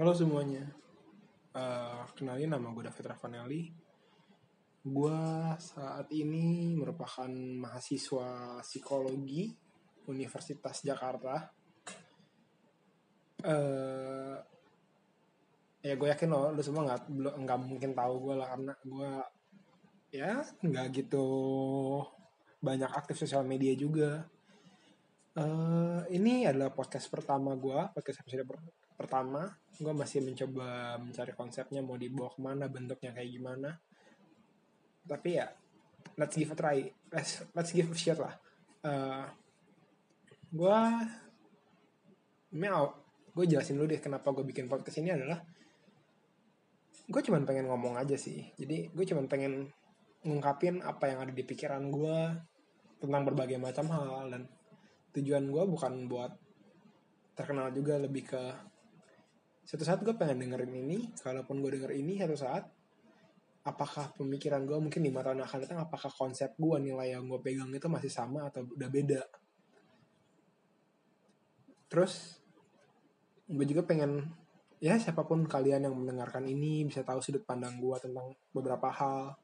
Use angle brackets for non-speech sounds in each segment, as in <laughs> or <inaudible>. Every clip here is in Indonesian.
Halo semuanya, uh, kenalin nama gue David Ravanelli. Gue saat ini merupakan mahasiswa psikologi Universitas Jakarta. Uh, ya gue yakin loh, lu semua nggak belum nggak mungkin tahu gue lah karena gue ya nggak gitu banyak aktif sosial media juga. Uh, ini adalah podcast pertama gue, podcast episode per pertama. Gue masih mencoba mencari konsepnya mau dibawa ke mana, bentuknya kayak gimana. Tapi ya, let's give a try. Let's, let's give a shot lah. Uh, gue, mau, gue jelasin dulu deh kenapa gue bikin podcast ini adalah gue cuman pengen ngomong aja sih. Jadi gue cuman pengen ngungkapin apa yang ada di pikiran gue tentang berbagai macam hal dan tujuan gue bukan buat terkenal juga lebih ke satu saat gue pengen dengerin ini kalaupun gue denger ini satu saat apakah pemikiran gue mungkin lima tahun akan datang apakah konsep gue nilai yang gue pegang itu masih sama atau udah beda? Terus gue juga pengen ya siapa pun kalian yang mendengarkan ini bisa tahu sudut pandang gue tentang beberapa hal.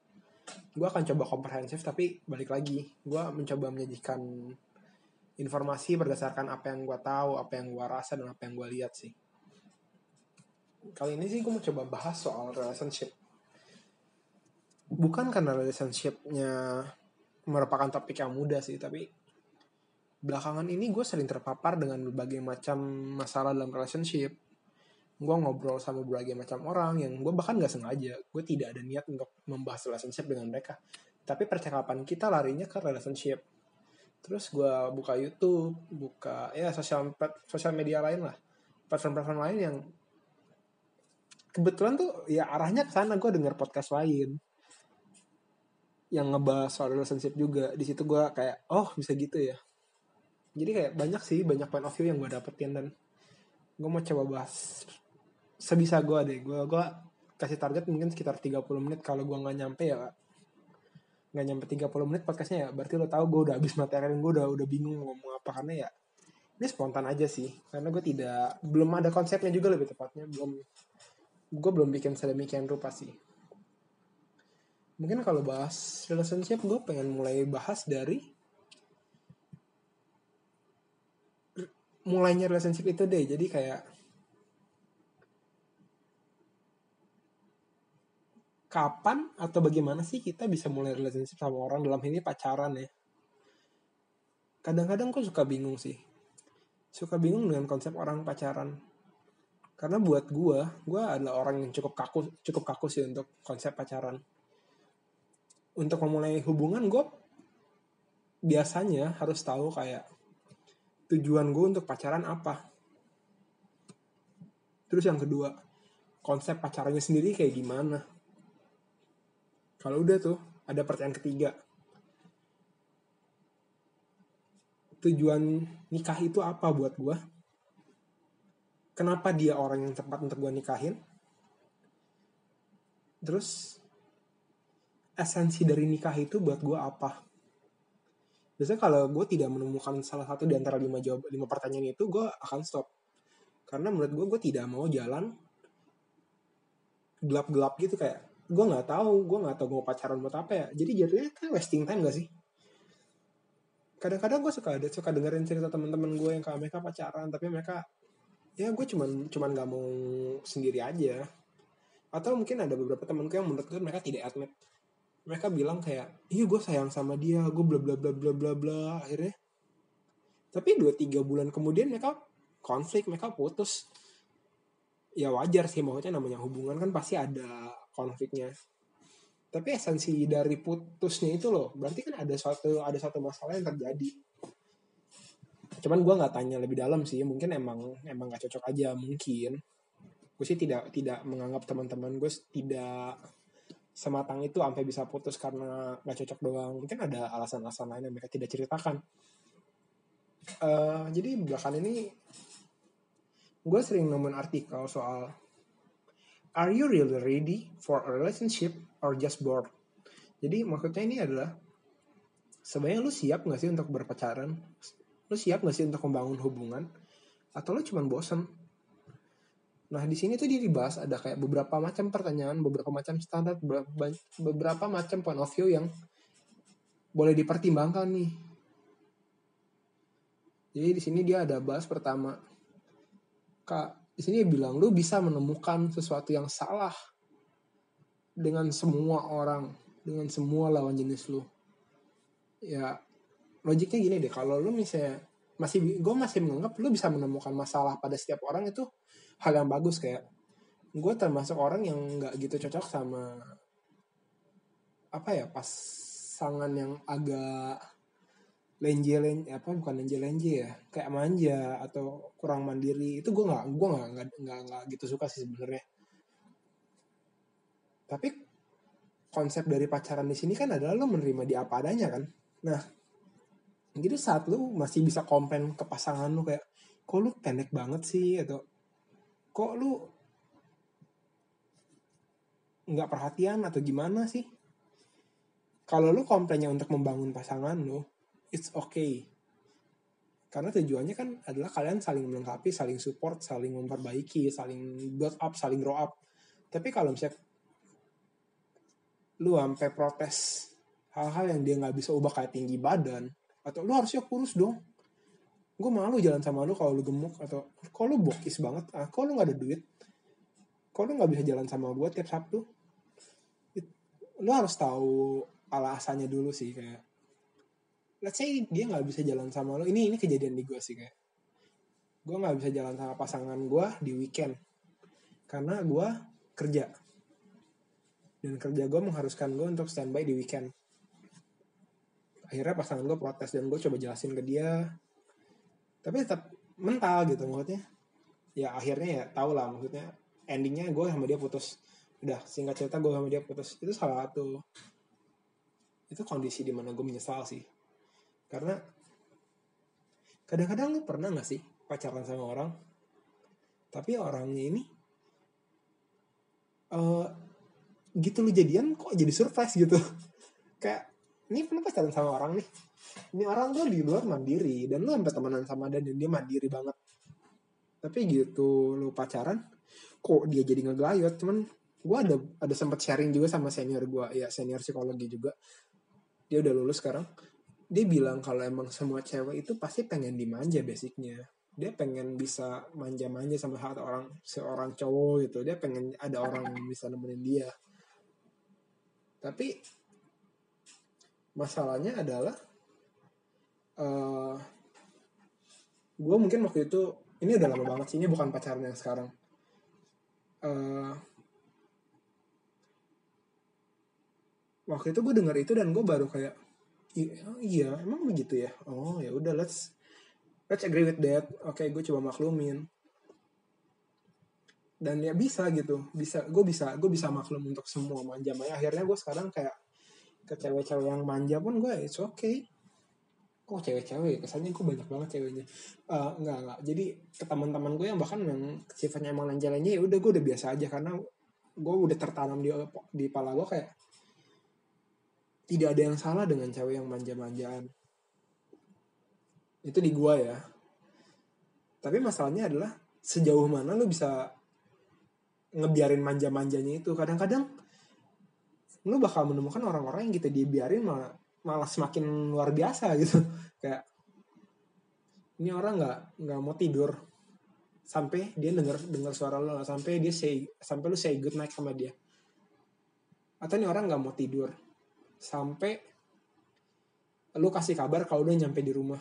Gue akan coba komprehensif tapi balik lagi gue mencoba menyajikan informasi berdasarkan apa yang gue tahu apa yang gue rasa dan apa yang gue lihat sih kali ini sih gue mau coba bahas soal relationship. Bukan karena relationshipnya merupakan topik yang mudah sih tapi belakangan ini gue sering terpapar dengan berbagai macam masalah dalam relationship. Gue ngobrol sama berbagai macam orang yang gue bahkan gak sengaja gue tidak ada niat untuk membahas relationship dengan mereka. Tapi percakapan kita larinya ke relationship. Terus gue buka YouTube buka ya sosial sosial media lain lah. Platform-platform lain yang kebetulan tuh ya arahnya ke sana gue denger podcast lain. Yang ngebahas soal relationship juga. Di situ gue kayak oh bisa gitu ya? Jadi kayak banyak sih banyak point of view yang gue dapetin dan gue mau coba bahas sebisa gue deh. Gue gue kasih target mungkin sekitar 30 menit. Kalau gue nggak nyampe ya nggak nyampe 30 menit podcastnya ya berarti lo tau gue udah habis materi gue udah udah bingung ngomong apa. Karena ya ini spontan aja sih. Karena gue tidak belum ada konsepnya juga lebih tepatnya belum gue belum bikin sedemikian rupa sih. Mungkin kalau bahas relationship gue pengen mulai bahas dari mulainya relationship itu deh. Jadi kayak kapan atau bagaimana sih kita bisa mulai relationship sama orang? Dalam ini pacaran ya. Kadang-kadang gue suka bingung sih. Suka bingung dengan konsep orang pacaran karena buat gue gue adalah orang yang cukup kaku cukup kaku sih untuk konsep pacaran untuk memulai hubungan gue biasanya harus tahu kayak tujuan gue untuk pacaran apa terus yang kedua konsep pacarannya sendiri kayak gimana kalau udah tuh ada pertanyaan ketiga. Tujuan nikah itu apa buat gue? Kenapa dia orang yang tepat untuk gue nikahin? Terus esensi dari nikah itu buat gue apa? Biasanya kalau gue tidak menemukan salah satu di antara lima jawab lima pertanyaan itu, gue akan stop. Karena menurut gue, gue tidak mau jalan gelap-gelap gitu kayak gue nggak tahu gue nggak tahu mau pacaran buat apa ya jadi jadinya kan wasting time gak sih kadang-kadang gue suka ada suka dengerin cerita teman-teman gue yang kayak mereka pacaran tapi mereka ya gue cuman cuman nggak mau sendiri aja. Atau mungkin ada beberapa temanku yang menurut gue mereka tidak admit. Mereka bilang kayak iya gue sayang sama dia gue bla bla bla bla bla bla akhirnya. Tapi dua tiga bulan kemudian mereka konflik mereka putus. Ya wajar sih maksudnya namanya hubungan kan pasti ada konfliknya. Tapi esensi dari putusnya itu loh berarti kan ada suatu ada satu masalah yang terjadi cuman gue nggak tanya lebih dalam sih mungkin emang emang gak cocok aja mungkin gue sih tidak tidak menganggap teman-teman gue tidak sematang itu sampai bisa putus karena gak cocok doang mungkin ada alasan-alasan lain yang mereka tidak ceritakan uh, jadi belakangan ini gue sering nemuin artikel soal Are you really ready for a relationship or just bored? Jadi maksudnya ini adalah sebenarnya lu siap gak sih untuk berpacaran? Lu siap gak sih untuk membangun hubungan? Atau lu cuma bosen? Nah di sini tuh dia dibahas ada kayak beberapa macam pertanyaan, beberapa macam standar, beberapa, beberapa macam point of view yang boleh dipertimbangkan nih. Jadi di sini dia ada bahas pertama, kak di sini dia bilang lu bisa menemukan sesuatu yang salah dengan semua orang, dengan semua lawan jenis lu. Ya logiknya gini deh, kalau lu misalnya masih gue masih menganggap lu bisa menemukan masalah pada setiap orang itu hal yang bagus kayak gue termasuk orang yang nggak gitu cocok sama apa ya pasangan yang agak lenje lenje apa bukan lenje lenje ya kayak manja atau kurang mandiri itu gue nggak gue nggak nggak nggak gitu suka sih sebenarnya. Tapi konsep dari pacaran di sini kan adalah lo menerima di apa adanya kan. Nah gitu saat lu masih bisa komplain ke pasangan lu kayak kok lu pendek banget sih atau kok lu nggak perhatian atau gimana sih? Kalau lu komplainnya untuk membangun pasangan lu, it's okay. Karena tujuannya kan adalah kalian saling melengkapi, saling support, saling memperbaiki, saling build up, saling grow up. Tapi kalau misalnya lu sampai protes hal-hal yang dia nggak bisa ubah kayak tinggi badan, atau lu harusnya kurus dong, gue malu jalan sama lu kalau lu gemuk atau kalau lu bokis banget ah kalau lu nggak ada duit kalau lu nggak bisa jalan sama gue tiap sabtu it, lu harus tahu alasannya dulu sih kayak let's say dia nggak bisa jalan sama lu ini ini kejadian di gue sih kayak gue nggak bisa jalan sama pasangan gue di weekend karena gue kerja dan kerja gue mengharuskan gue untuk standby di weekend akhirnya pasangan gue protes dan gue coba jelasin ke dia. Tapi tetap mental gitu maksudnya. Ya akhirnya ya tau lah maksudnya endingnya gue sama dia putus. Udah singkat cerita gue sama dia putus. Itu salah satu. Itu kondisi di mana gue menyesal sih. Karena kadang-kadang lu pernah gak sih pacaran sama orang? Tapi orangnya ini uh, gitu lu jadian kok jadi surprise gitu? <laughs> Kayak ini lu pacaran sama orang nih. Ini orang tuh di luar mandiri dan lu sampai temenan sama dia dan dia mandiri banget. Tapi gitu lu pacaran kok dia jadi ngegelayot cuman gue ada ada sempat sharing juga sama senior gue ya senior psikologi juga. Dia udah lulus sekarang. Dia bilang kalau emang semua cewek itu pasti pengen dimanja basicnya. Dia pengen bisa manja-manja sama hati orang seorang cowok gitu. Dia pengen ada orang yang bisa nemenin dia. Tapi masalahnya adalah uh, eh, gue mungkin waktu itu ini udah lama banget sih ini bukan pacaran yang sekarang. Uh, waktu itu gue denger itu dan gue baru kayak iya emang begitu ya? Oh ya udah let's let's agree with that. Oke okay, gue coba maklumin. Dan ya bisa gitu bisa gue bisa gue bisa maklum untuk semua manja akhirnya gue sekarang kayak ke cewek-cewek yang manja pun gue it's okay. Kok cewek-cewek? Kesannya gue banyak banget ceweknya. Uh, enggak enggak. Jadi ke teman-teman gue yang bahkan yang sifatnya emang lanjalannya ya udah gue udah biasa aja. Karena gue udah tertanam di di pala gue kayak tidak ada yang salah dengan cewek yang manja-manjaan. Itu di gue ya. Tapi masalahnya adalah sejauh mana lu bisa ngebiarin manja-manjanya itu. Kadang-kadang lu bakal menemukan orang-orang yang kita dibiarin malah malah semakin luar biasa gitu. <laughs> Kayak ini orang nggak nggak mau tidur. Sampai dia dengar dengar suara lo sampai dia say sampai lu say good night sama dia. Atau ini orang nggak mau tidur. Sampai lu kasih kabar kalau udah nyampe di rumah.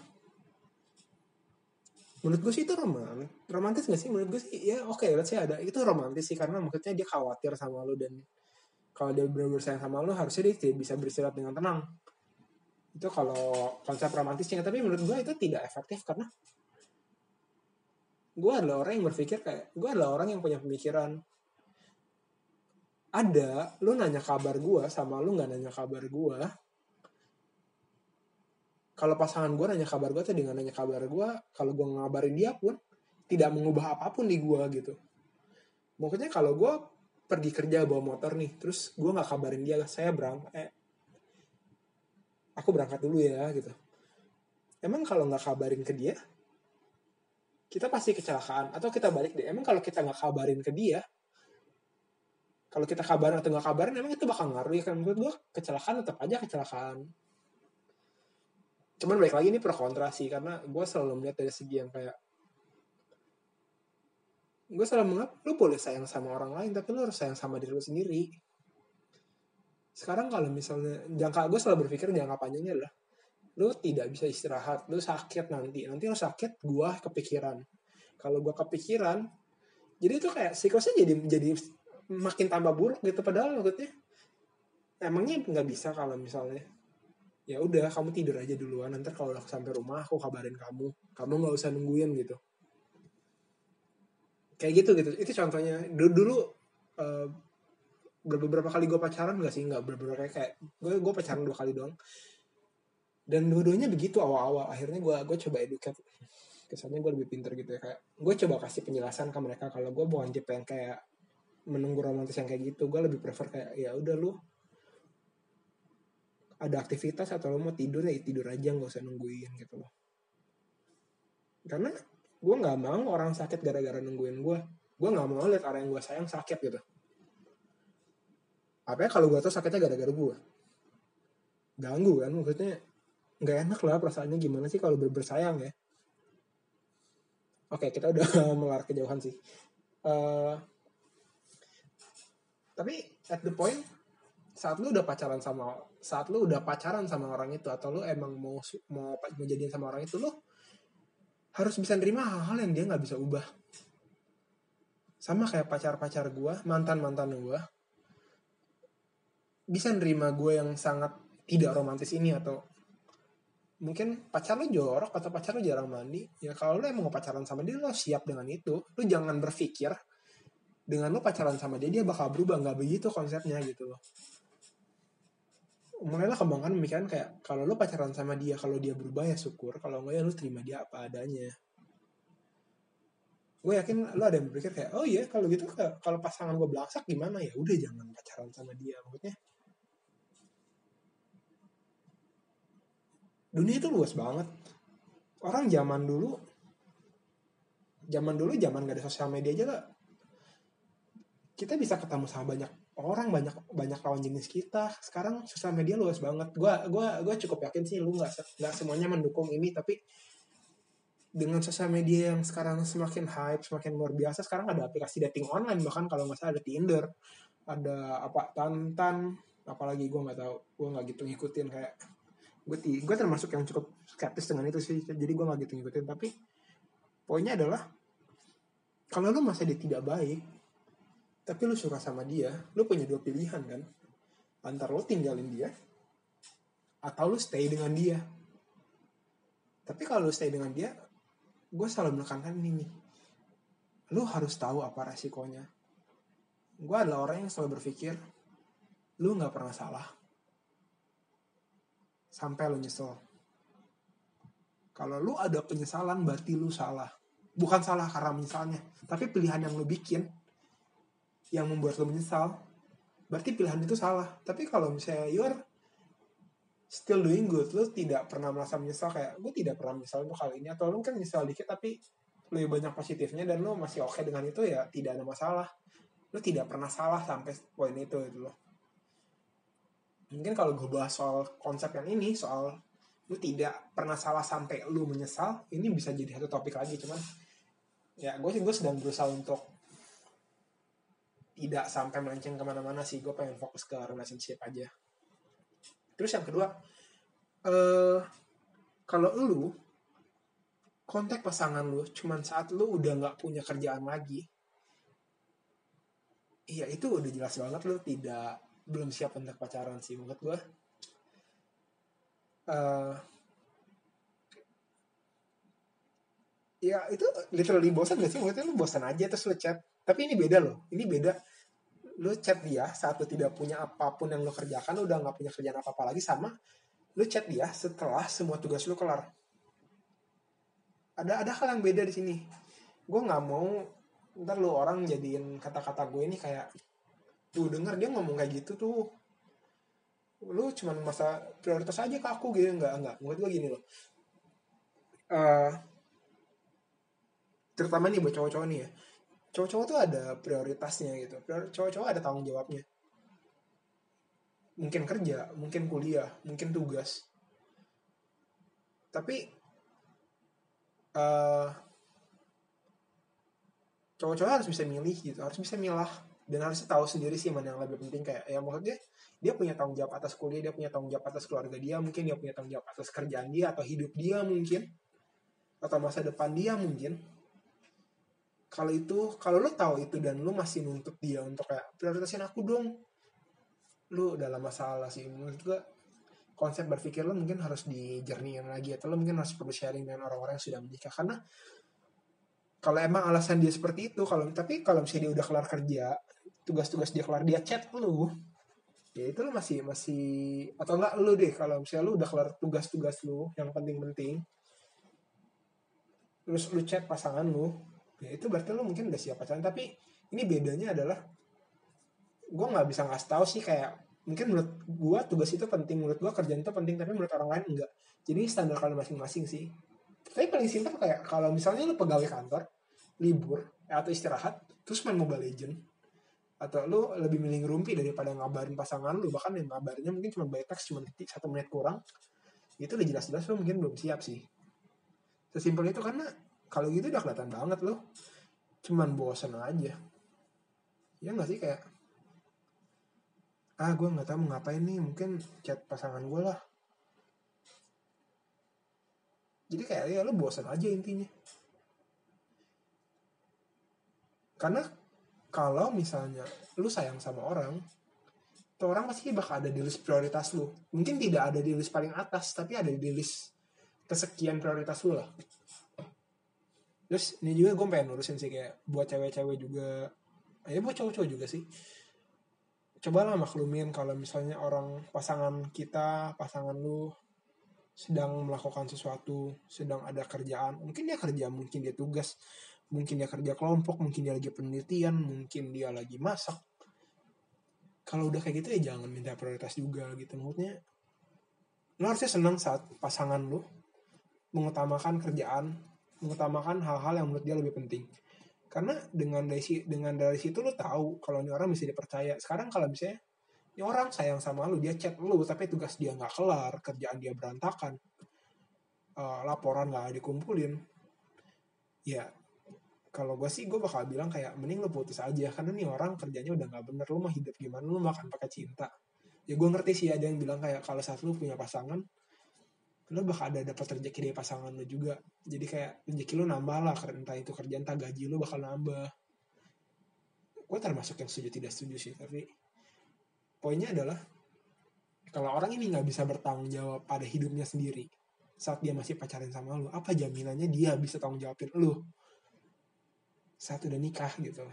Menurut gue sih itu romantis romantis gak sih? Menurut gue sih ya oke okay, let's ada itu romantis sih karena maksudnya dia khawatir sama lu dan kalau dia benar-benar sayang sama lu harusnya dia bisa beristirahat dengan tenang. Itu kalau konsep romantisnya. Tapi menurut gue itu tidak efektif karena gue adalah orang yang berpikir kayak gue adalah orang yang punya pemikiran. Ada lu nanya kabar gue sama lu nggak nanya kabar gue kalau pasangan gue nanya kabar gue tuh dengan nanya kabar gue kalau gue ngabarin dia pun tidak mengubah apa pun di gue gitu. Maksudnya kalau gue pergi kerja bawa motor nih terus gue nggak kabarin dia saya berangkat eh, aku berangkat dulu ya gitu. Emang kalau nggak kabarin ke dia kita pasti kecelakaan atau kita balik deh. Emang kalau kita nggak kabarin ke dia kalau kita kabarin atau nggak kabarin emang itu bakal ngaruh ya kan? Menurut gue kecelakaan tetap aja kecelakaan. Cuman baik lagi ini pro kontra sih karena gue selalu melihat dari segi yang kayak gue selalu menganggap lu boleh sayang sama orang lain tapi lu harus sayang sama diri lu sendiri. Sekarang kalau misalnya jangka gue selalu berpikir jangka panjangnya adalah lu tidak bisa istirahat lu sakit nanti nanti lu sakit gue kepikiran. Kalau gue kepikiran jadi itu kayak siklusnya jadi jadi makin tambah buruk gitu padahal maksudnya. Emangnya nggak bisa kalau misalnya ya udah kamu tidur aja duluan nanti kalau udah sampai rumah aku kabarin kamu kamu nggak usah nungguin gitu kayak gitu gitu. Itu contohnya. Dulu dulu uh, beberapa kali gue pacaran gak sih? Nggak beberapa kayak gue gue pacaran dua kali doang. Dan dua-duanya begitu awal-awal. Akhirnya gue gue coba educate. Kesannya gue lebih pinter gitu ya. Kayak gue coba kasih penjelasan ke mereka kalau gue bukan tipe yang kayak menunggu romantis yang kayak gitu. Gue lebih prefer kayak ya udah lu ada aktivitas atau lu mau tidur ya tidur aja nggak usah nungguin gitu loh. Karena gue nggak mau orang sakit gara-gara nungguin gue gue nggak mau lihat orang yang gue sayang sakit gitu. Apa ya kalau gue tau sakitnya gara-gara gue ganggu kan maksudnya nggak enak lah perasaannya gimana sih kalau bersayang ya? Oke kita udah <laughs> melar kejauhan sih. Uh, tapi at the point saat lu udah pacaran sama saat lu udah pacaran sama orang itu atau lu emang mau mau mau jadian sama orang itu lu harus bisa nerima hal-hal yang dia nggak bisa ubah. Sama kayak pacar-pacar gue mantan-mantan gue bisa nerima gue yang sangat tidak romantis ini atau mungkin pacar lu jorok atau pacar lu jarang mandi ya kalau lu emang mau pacaran sama dia lo siap dengan itu. Lu jangan berpikir dengan lu pacaran sama dia dia bakal berubah. Nggak begitu konsepnya gitu loh mulailah kembangkan pemikiran kayak kalau lu pacaran sama dia kalau dia berubah ya syukur kalau enggak ya lu terima dia apa adanya. Gue yakin lo ada yang berpikir kayak oh iya kalau gitu kalau pasangan gue belaksak gimana ya? Udah jangan pacaran sama dia maksudnya. Dunia itu luas banget. Orang zaman dulu zaman dulu zaman gak ada sosial media aja lah. Kita bisa ketemu sama banyak orang banyak banyak lawan jenis kita. Sekarang sosial media luas banget. Gua gua gua cukup yakin sih lu nggak nggak semuanya mendukung ini tapi dengan sosial media yang sekarang semakin hype semakin luar biasa sekarang ada aplikasi dating online bahkan kalau nggak salah ada Tinder ada apa Tantan apalagi gue nggak tahu gue nggak gitu ngikutin kayak gue gue termasuk yang cukup skeptis dengan itu sih jadi gue gak gitu ngikutin tapi poinnya adalah kalau lu masa dia tidak baik tapi lu suka sama dia lu punya dua pilihan kan? Antara lu tinggalin dia atau lu stay dengan dia. Tapi kalau lu stay dengan dia gue selalu menekankan ini nih. Lu harus tahu apa resikonya. Gue adalah orang yang selalu berpikir lu nggak pernah salah. Sampai lo nyesel. Kalau lu ada penyesalan berarti lu salah. Bukan salah karena menyesalnya, tapi pilihan yang lu bikin yang membuat lu menyesal, berarti pilihan itu salah. Tapi kalau misalnya you're still doing good, lu tidak pernah merasa menyesal kayak gue tidak pernah menyesal untuk kali ini atau lu kan menyesal dikit tapi lebih banyak positifnya dan lu masih oke okay dengan itu ya tidak ada masalah. Lu tidak pernah salah sampai poin itu itu loh mungkin kalau gue bahas soal konsep yang ini soal lu tidak pernah salah sampai lu menyesal ini bisa jadi satu topik lagi cuman ya gue sih gue sedang berusaha untuk tidak sampai melenceng ke mana-mana sih gue pengen fokus ke relationship aja. Terus yang kedua uh, kalau lu kontak pasangan lu cuman saat lu udah nggak punya kerjaan lagi iya itu udah jelas banget lu tidak belum siap untuk pacaran sih menurut gue uh, ya itu literally bosan gak sih? Maksudnya lu bosan aja terus lu chat tapi ini beda loh ini beda. Lu chat dia saat lu tidak punya apa pun yang lu kerjakan lu udah nggak punya kerjaan apa apa lagi sama lu chat dia setelah semua tugas lu kelar. Ada ada hal yang beda di sini. Gue nggak mau ntar lu orang jadiin kata-kata gue ini kayak tuh denger dia ngomong kayak gitu tuh. Lu cuman masa prioritas aja ke aku gitu nggak nggak. Menurut gue gini loh. Uh, terutama nih buat cowok-cowok nih ya cowok-cowok tuh ada prioritasnya gitu. Cowok-cowok ada tanggung jawabnya. Mungkin kerja mungkin kuliah mungkin tugas. Tapi uh, cowok-cowok harus bisa milih gitu harus bisa milah dan harus tahu sendiri sih mana yang lebih penting. Kayak ya maksudnya dia punya tanggung jawab atas kuliah dia punya tanggung jawab atas keluarga dia mungkin dia punya tanggung jawab atas kerjaan dia atau hidup dia mungkin atau masa depan dia mungkin kalau itu kalau lo tahu itu dan lo masih nuntut dia untuk kayak prioritasin aku dong. Lo dalam masalah sih menurut gua konsep berpikir lo mungkin harus dijernihin lagi atau lo mungkin harus perlu sharing dengan orang-orang yang sudah menikah. Karena kalau emang alasan dia seperti itu kalau tapi kalau misalnya dia udah kelar kerja tugas-tugas dia kelar dia chat lu ya itu lu masih masih atau enggak lu deh kalau misalnya lu udah kelar tugas-tugas lu yang penting-penting terus lu chat pasangan lu ya itu berarti lu mungkin udah siap pacaran. Tapi ini bedanya adalah gue nggak bisa ngasih tahu sih kayak mungkin menurut gue tugas itu penting menurut gue kerjaan itu penting tapi menurut orang lain enggak jadi standar kalian masing-masing sih. Tapi paling simpel kayak kalau misalnya lu pegawai kantor libur atau istirahat terus main Mobile Legend atau lu lebih milih ngerumpi daripada ngabarin pasangan lu bahkan yang ngabarinnya mungkin cuma by text cuma satu menit kurang itu udah jelas-jelas lu mungkin belum siap sih. Sesimpel itu karena kalau gitu udah kelihatan banget lo cuman bosan aja. Ya nggak sih kayak ah gue nggak tahu mau ngapain nih mungkin chat pasangan gue lah. Jadi kayak ya lo bosan aja intinya. Karena kalau misalnya lu sayang sama orang tuh orang pasti bakal ada di list prioritas lu. Mungkin tidak ada di list paling atas tapi ada di list kesekian prioritas lu lah terus ini juga gue pengen urusin sih kayak buat cewek-cewek juga. Ya buat cowok-cowok juga sih. Cobalah maklumin kalau misalnya orang pasangan kita pasangan lu sedang melakukan sesuatu sedang ada kerjaan. Mungkin dia kerja mungkin dia tugas. Mungkin dia kerja kelompok mungkin dia lagi penelitian mungkin dia lagi masak. Kalau udah kayak gitu ya jangan minta prioritas juga gitu. Maksudnya lo harusnya senang saat pasangan lo mengutamakan kerjaan mengutamakan hal-hal yang menurut dia lebih penting. Karena dengan dari dengan dari situ lo tahu kalau ini orang bisa dipercaya. Sekarang kalau misalnya ini orang sayang sama lo dia chat lo tapi tugas dia nggak kelar kerjaan dia berantakan uh, laporan nggak dikumpulin ya kalau gue sih gue bakal bilang kayak mending lo putus aja karena nih orang kerjanya udah nggak bener lo mau hidup gimana lo makan pakai cinta. Ya gue ngerti sih ada yang bilang kayak kalau saat lo punya pasangan lo bakal ada dapat rezeki dari pasangan lo juga. Jadi kayak rezeki lo nambah lah entah itu kerjaan entah gaji lo bakal nambah. Gue termasuk yang setuju tidak setuju sih tapi poinnya adalah kalau orang ini nggak bisa bertanggung jawab pada hidupnya sendiri saat dia masih pacaran sama lo apa jaminannya dia bisa tanggung jawabin lo saat udah nikah gitu.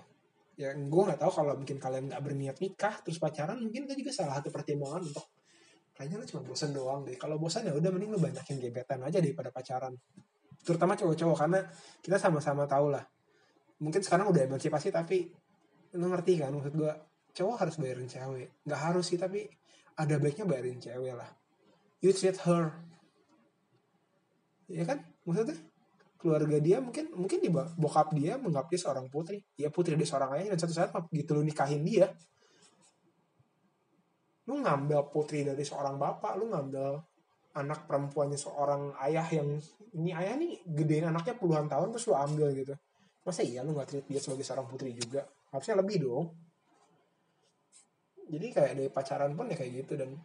Ya gue nggak tahu kalau mungkin kalian nggak berniat nikah terus pacaran mungkin itu juga salah satu pertimbangan untuk kayaknya lu cuma bosan doang deh. Kalau bosan ya udah mending lu banyakin gebetan aja daripada pacaran. Terutama cowok-cowok karena kita sama-sama tahu lah. Mungkin sekarang udah emansipasi tapi lu ngerti kan maksud gue cowok harus bayarin cewek. Nggak harus sih tapi ada baiknya bayarin cewek lah. You treat her. Ya kan? Maksudnya keluarga dia mungkin mungkin di bokap dia menganggap dia seorang putri. Ya putri dia seorang ayah dan satu saat gitu lu nikahin dia lu ngambil putri dari seorang bapak lu ngambil anak perempuannya seorang ayah yang ini ayah nih gedein anaknya puluhan tahun terus lu ambil gitu. Masa iya lu nggak treat dia sebagai seorang putri juga? Harusnya lebih dong. Jadi kayak dari pacaran pun ya kayak gitu dan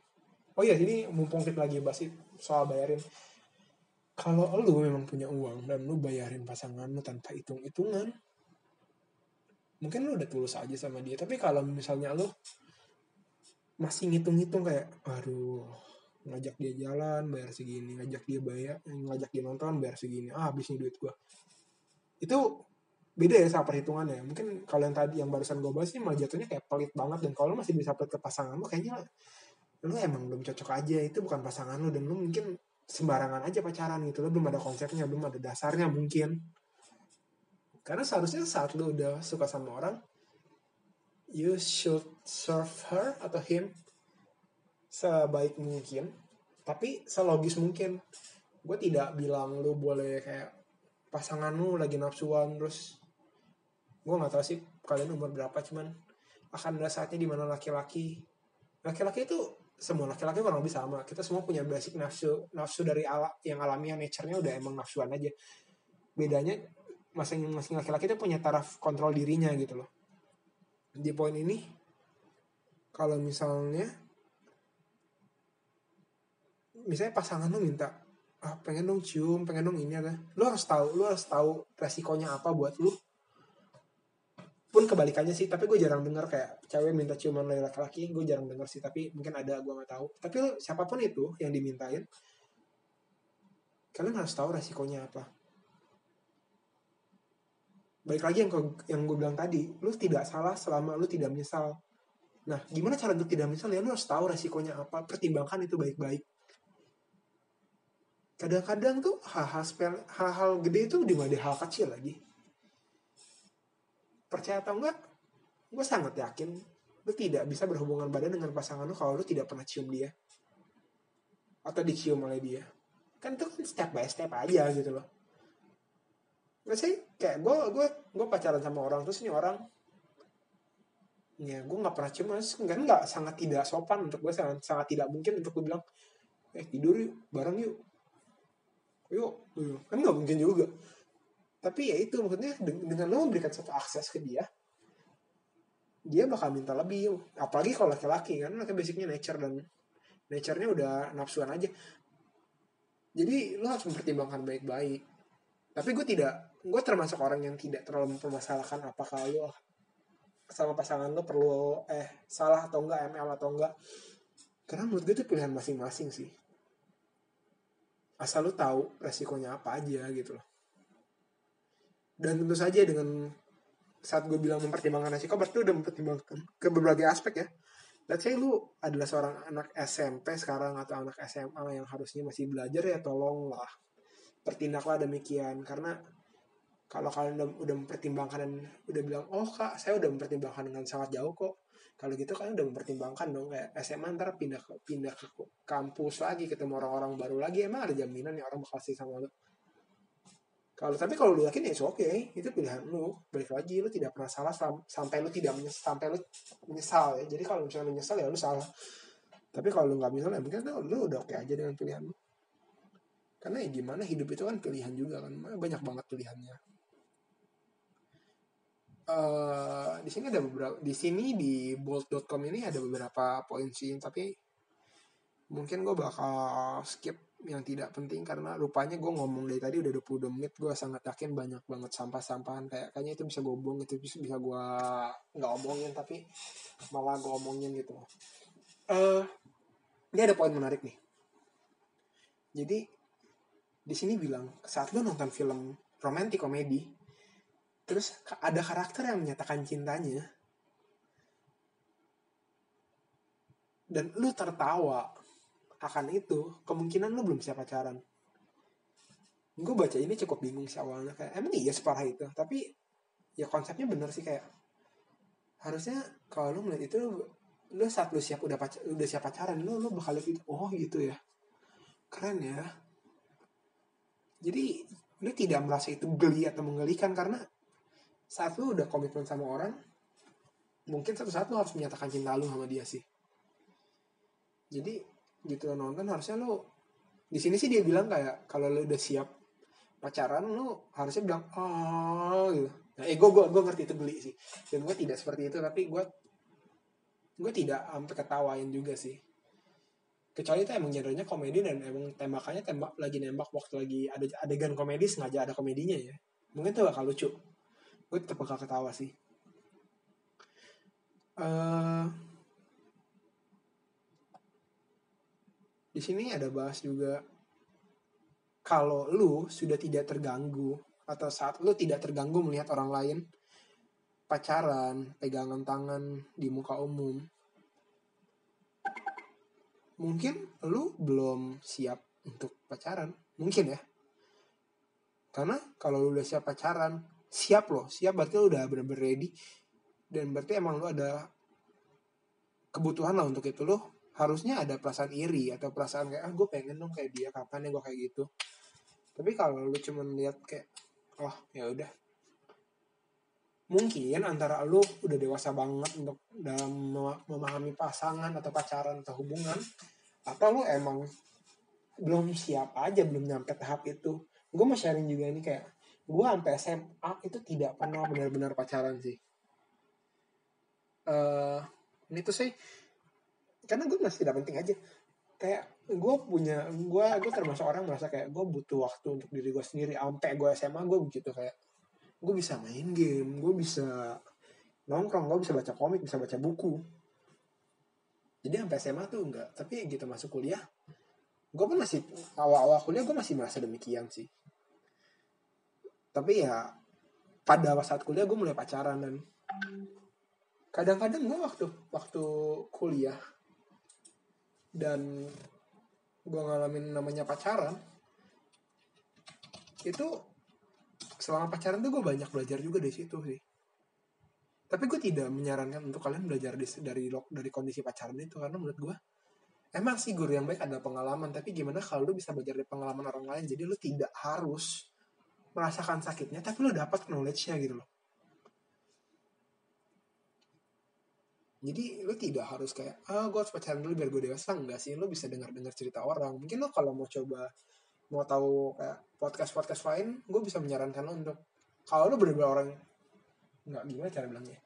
oh iya jadi mumpung kita lagi bahas soal bayarin. Kalau lu memang punya uang dan lu bayarin pasangan lu tanpa hitung-hitungan mungkin lu udah tulus aja sama dia. Tapi kalau misalnya lu masih ngitung-ngitung kayak aduh ngajak dia jalan bayar segini ngajak dia bayar ngajak dia nonton bayar segini ah habis nih duit gua. Itu beda ya sama perhitungannya. Mungkin kalau yang tadi yang barusan gue bahas sih malah jatuhnya kayak pelit banget. Dan kalau masih bisa pelit ke pasangan lu kayaknya lu emang belum cocok aja. Itu bukan pasangan lu. Dan lu mungkin sembarangan aja pacaran gitu. Lo belum ada konsepnya belum ada dasarnya mungkin. Karena seharusnya saat lo udah suka sama orang you should serve her atau him sebaik mungkin tapi selogis mungkin. Gue tidak bilang lo boleh kayak pasangan lu lagi nafsuan terus gue nggak tahu sih kalian umur berapa cuman akan ada saatnya di mana laki-laki laki-laki itu semua laki-laki kurang lebih sama. Kita semua punya basic nafsu nafsu dari ala, yang alamiah nature-nya udah emang nafsuan aja. Bedanya masing-masing laki-laki itu punya taraf kontrol dirinya gitu loh di poin ini kalau misalnya misalnya pasangan lu minta ah pengen dong cium pengen dong ini ada lu harus tahu lu harus tahu resikonya apa buat lu. Pun kebalikannya sih tapi gue jarang denger kayak cewek minta ciuman dari laki-laki gue jarang denger sih tapi mungkin ada gue nggak tahu. Tapi lu, siapa pun itu yang dimintain kalian harus tahu resikonya apa balik lagi yang yang gue bilang tadi lu tidak salah selama lu tidak menyesal. Nah gimana cara lu tidak menyesal? Ya lu harus tahu resikonya apa pertimbangkan itu baik-baik. Kadang-kadang tuh hal-hal spell hal-hal gede itu di mana hal kecil lagi. Percaya atau enggak gue sangat yakin lu tidak bisa berhubungan badan dengan pasangan lu kalau lu tidak pernah cium dia. Atau dicium oleh dia. Kan itu kan step by step aja gitu loh. Gak sih kayak gue gue gue pacaran sama orang terus ini orang ya gue nggak pernah cium mas enggak enggak sangat tidak sopan untuk gue sangat sangat tidak mungkin untuk gue bilang eh tidur yuk bareng yuk. Yuk, yuk. kan nggak mungkin juga. Tapi ya itu maksudnya dengan lo memberikan satu akses ke dia dia bakal minta lebih. Apalagi kalau laki-laki kan? Laki basicnya nature dan nature-nya udah nafsuan aja. Jadi lo harus mempertimbangkan baik-baik tapi gue tidak gue termasuk orang yang tidak terlalu mempermasalahkan apakah lo sama pasangan lo perlu eh salah atau enggak ML atau enggak. Karena menurut gue itu pilihan masing-masing sih. Asal lu tahu resikonya apa aja gitu loh. Dan tentu saja dengan saat gue bilang mempertimbangkan resiko berarti udah mempertimbangkan ke berbagai aspek ya. Let's say lu adalah seorang anak SMP sekarang atau anak SMA yang harusnya masih belajar ya tolonglah bertindaklah demikian. Karena kalau kalian udah, udah mempertimbangkan dan udah bilang oh kak saya udah mempertimbangkan dengan sangat jauh kok. Kalau gitu kalian udah mempertimbangkan dong kayak SMA ntar pindah ke pindah ke kampus lagi ketemu orang-orang baru lagi emang ada jaminan nih orang bakal sih sama lu? Kalau tapi kalau lu yakin ya oke okay. itu pilihan lu. Balik lagi lu tidak pernah salah sampai lu tidak menyesal sampai lu menyesal ya. Jadi kalau misalnya menyesal ya lu salah. Tapi kalau lu nggak menyesal ya mungkin lu udah oke okay aja dengan pilihan lu karena ya gimana hidup itu kan pilihan juga kan. Banyak banget pilihannya. Uh, di sini ada beberapa di sini di bold.com ini ada beberapa poin sih tapi mungkin gue bakal skip yang tidak penting karena rupanya gue ngomong dari tadi udah 22 menit. Gue sangat yakin banyak banget sampah-sampahan. Kayak kayaknya itu bisa gue buang itu bisa bisa gue nggak omongin tapi malah gue omongin gitu. Uh, ini ada poin menarik nih. Jadi di sini bilang saat lo nonton film romantis komedi terus ada karakter yang menyatakan cintanya. Dan lu tertawa akan itu kemungkinan lu belum siap pacaran. Gue baca ini cukup bingung sih awalnya kayak emang iya separah itu? Tapi ya konsepnya bener sih kayak harusnya kalau lu melihat itu lu saat lu siap udah pacar, udah siap pacaran lu lu bakal lihat itu oh gitu ya. Keren ya jadi lu tidak merasa itu geli atau menggelikan karena saat lu udah komitmen sama orang mungkin satu saat lu harus menyatakan cinta lu sama dia sih. Jadi gitu nonton harusnya lu di sini sih dia bilang kayak kalau lu udah siap pacaran lu harusnya bilang oh gitu. Nah eh gue gue ngerti itu beli sih. Dan gue tidak seperti itu tapi gue gue tidak sampai ketawain juga sih kecuali itu emang genrenya komedi dan emang tembakannya tembak lagi nembak waktu lagi ada adegan komedi sengaja ada komedinya ya. Mungkin tuh bakal lucu. Gue tetap bakal ketawa sih. Uh, di sini ada bahas juga kalau lu sudah tidak terganggu atau saat lu tidak terganggu melihat orang lain pacaran, pegangan tangan di muka umum, mungkin lu belum siap untuk pacaran, mungkin ya. Karena kalau lu udah siap pacaran, siap loh, siap berarti lu udah bener-bener ready. Dan berarti emang lu ada kebutuhan lah untuk itu. Lo harusnya ada perasaan iri atau perasaan kayak ah gue pengen dong kayak dia kapan ya gue kayak gitu. Tapi kalau lu cuma lihat kayak oh ya udah mungkin antara lu udah dewasa banget untuk dalam memahami pasangan atau pacaran atau hubungan atau lu emang belum siap aja belum nyampe tahap itu? Gue mau sharing juga ini kayak gue sampai SMA itu tidak pernah benar-benar pacaran sih. Uh, ini tuh sih karena gue masih tidak penting aja. Kayak gue punya gue gue termasuk orang merasa kayak gue butuh waktu untuk diri gue sendiri. Sampai gue SMA gue begitu kayak gue bisa main game gue bisa nongkrong gue bisa baca komik bisa baca buku. Jadi sampai SMA tuh enggak tapi gitu masuk kuliah gue pun masih awal-awal kuliah gue masih merasa demikian sih. Tapi ya pada saat kuliah gue mulai pacaran dan kadang-kadang gue waktu waktu kuliah dan gue ngalamin namanya pacaran itu selama pacaran tuh gue banyak belajar juga dari situ sih. Tapi gue tidak menyarankan untuk kalian belajar di, dari dari kondisi pacaran itu karena menurut gue emang sih guru yang baik ada pengalaman tapi gimana kalau lu bisa belajar dari pengalaman orang lain? Jadi lu tidak harus merasakan sakitnya tapi lu dapat knowledge-nya gitu loh. Jadi lu tidak harus kayak ah gue harus pacaran dulu biar gue dewasa. Enggak sih lu bisa dengar dengar cerita orang. Mungkin lo kalau mau coba mau tahu kayak podcast podcast lain gue bisa menyarankan lo untuk kalau lu benar-benar orang nggak gimana cara bilangnya?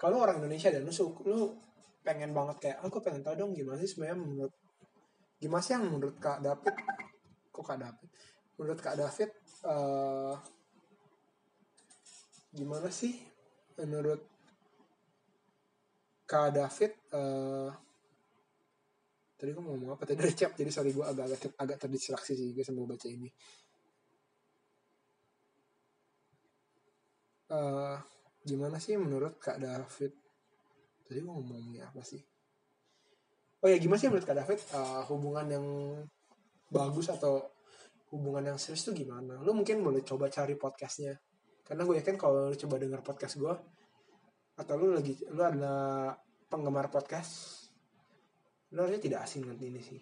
Kalau orang Indonesia dan lu lu pengen banget kayak aku oh, pengen tahu dong gimana sih sebenarnya menurut gimana sih yang menurut kak David? Kok kak David? Menurut kak David uh, gimana sih menurut Kak David uh, tadi gue mau ngomong apa? Tadi recap jadi sorry gue agak agak terdistraksi sih gue sambil baca ini. Uh, gimana sih menurut Kak David? Tadi gue ngomongnya apa sih? Oh ya gimana sih menurut Kak David? Uh, hubungan yang bagus atau hubungan yang serius tuh gimana? Lu mungkin boleh coba cari podcastnya. Karena gue yakin kalau lu coba denger podcast gue atau lu lagi lu adalah penggemar podcast lu harusnya tidak asing dengan ini sih.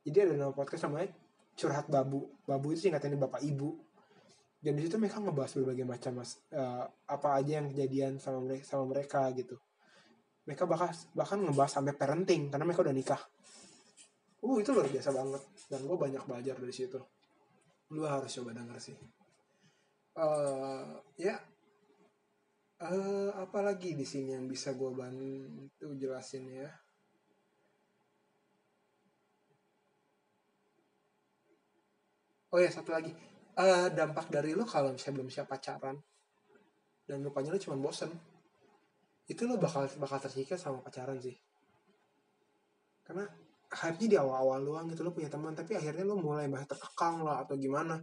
Jadi ada nama podcast namanya curhat babu. Babu itu singkatannya bapak ibu. Dan di situ mereka ngebahas berbagai macam mas. Uh, apa aja yang kejadian sama mereka sama mereka gitu. Mereka bahkan bahkan ngebahas sampai parenting karena mereka udah nikah. Uh itu luar biasa banget. Dan gue banyak belajar dari situ. Lu harus coba denger sih. Uh, ya. Uh, apa lagi di sini yang bisa gue bantu jelasin ya oh ya satu lagi. Uh, dampak dari lo kalau misalnya belum siap pacaran dan rupanya lo cuma bosen itu lo bakal bakal tersikat sama pacaran sih. Karena hype-nya di awal-awal doang gitu lo punya teman tapi akhirnya lo mulai bahas terkekang lah atau gimana.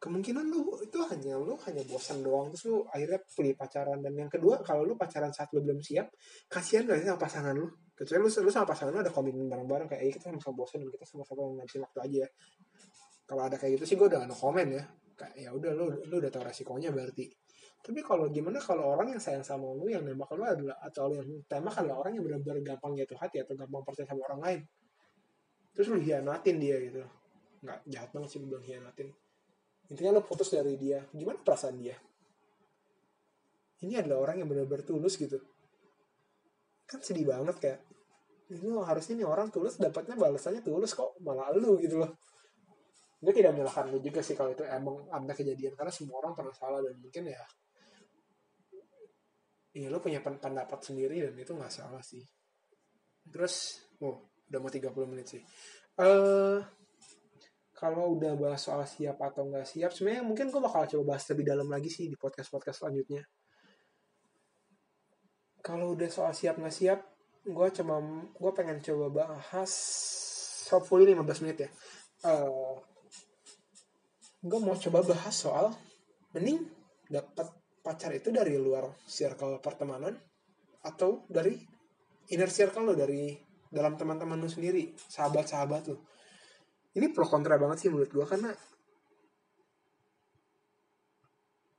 Kemungkinan lu itu hanya lu hanya bosan doang terus lu akhirnya pilih pacaran. Dan yang kedua kalau lu pacaran saat lu belum siap kasihan gak sih sama pasangan lu kecuali lu, lu sama pasangan lu ada komitmen bareng-bareng kayak eh, kita sama-sama bosan dan kita sama-sama ngabisin waktu aja ya. Kalau ada kayak gitu sih gue udah no komen ya. Kayak ya udah lu lu udah tahu resikonya berarti. Tapi kalau gimana kalau orang yang sayang sama lu yang nembak lu adalah atau lu yang tembak adalah orang yang benar-benar gampang jatuh hati atau gampang percaya sama orang lain. Terus lu hianatin dia gitu. Nggak jahat banget sih bilang hianatin. Intinya lo putus dari dia. Gimana perasaan dia? Ini adalah orang yang benar-benar tulus gitu kan sedih banget kayak ini harusnya nih orang tulus dapatnya balasannya tulus kok malah lu gitu loh gue tidak menyalahkan lu juga sih kalau itu emang ada kejadian karena semua orang pernah salah dan mungkin ya Iya lo punya pendapat sendiri dan itu nggak salah sih. Terus, oh udah mau 30 menit sih. Uh, kalau udah bahas soal siap atau nggak siap sebenarnya mungkin gue bakal coba bahas lebih dalam lagi sih di podcast podcast selanjutnya kalau udah soal siap nggak siap gue coba gue pengen coba bahas hopefully 15 menit ya. Uh, eh, gue mau coba bahas soal mending dapat pacar itu dari luar circle pertemanan atau dari inner circle lo dari dalam teman-teman lo sendiri sahabat-sahabat lo. Ini pro kontra banget sih menurut gue karena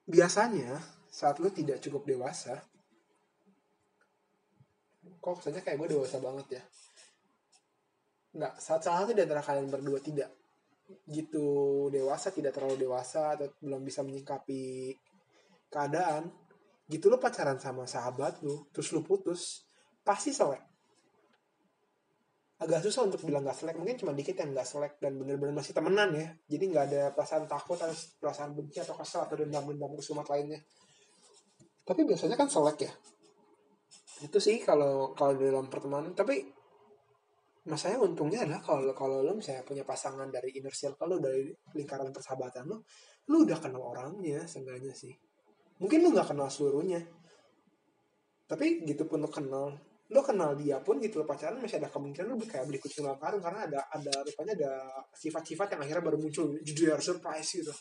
biasanya saat lu tidak cukup dewasa kok saja kayak gue dewasa banget ya? Nggak salah satu di antara kalian berdua tidak. Gitu dewasa tidak terlalu dewasa atau belum bisa menyikapi keadaan gitu lo pacaran sama sahabat lo terus lo putus pasti selek. Agak susah untuk bilang gak selek mungkin cuma dikit yang gak selek dan bener-bener masih temenan ya. Jadi nggak ada perasaan takut atau perasaan benci atau kesal atau dendam-dendam kesumat lainnya. Tapi biasanya kan selek ya itu sih kalau kalau dalam pertemanan. Tapi masanya untungnya adalah kalau kalau lo misalnya punya pasangan dari inner circle lo dari lingkaran persahabatan lo lo udah kenal orangnya seenggaknya sih. Mungkin lo nggak kenal seluruhnya. Tapi gitu pun lo kenal lo kenal dia pun gitu lo pacaran masih ada kemungkinan lo kayak beli kucing karena ada ada rupanya ada sifat-sifat yang akhirnya baru muncul. Jujur surprise gitu.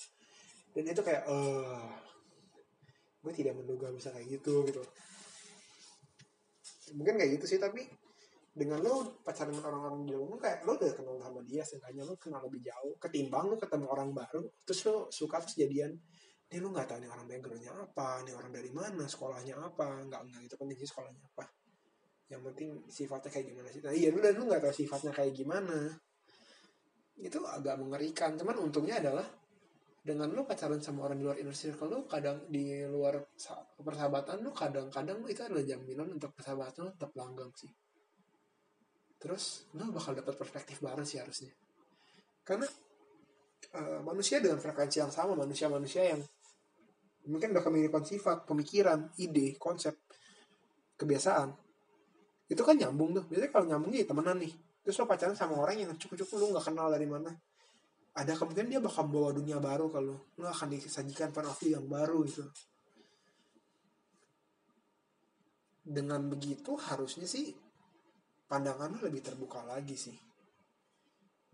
Dan itu kayak eh gue tidak menduga bisa kayak gitu gitu mungkin kayak gitu sih tapi dengan lo pacaran dengan orang-orang di umum kayak lo udah kenal sama dia seenggaknya lo kenal lebih jauh ketimbang lo ketemu orang baru terus lo suka terus jadian ini lo nggak tahu nih orang backgroundnya apa nih orang dari mana sekolahnya apa. Nggak nggak itu penting sih sekolahnya apa. Yang penting sifatnya kayak gimana sih. Nah iya lu dan lu nggak tahu sifatnya kayak gimana. Itu agak mengerikan cuman untungnya adalah dengan lu pacaran sama orang di luar inner circle lu kadang di luar persahabatan lu kadang-kadang itu adalah jaminan untuk persahabatan lu tetap langgeng sih. Terus lu bakal dapat perspektif baru sih harusnya. Karena uh, manusia dengan frekuensi yang sama manusia-manusia yang mungkin udah kemiripan sifat pemikiran ide konsep kebiasaan itu kan nyambung tuh. Biasanya kalau nyambung ya temenan nih. Terus lo pacaran sama orang yang cukup-cukup lu nggak kenal dari mana ada kemungkinan dia bakal bawa dunia baru kalau lo akan disajikan point of yang baru gitu. Dengan begitu harusnya sih pandangan lo lebih terbuka lagi sih.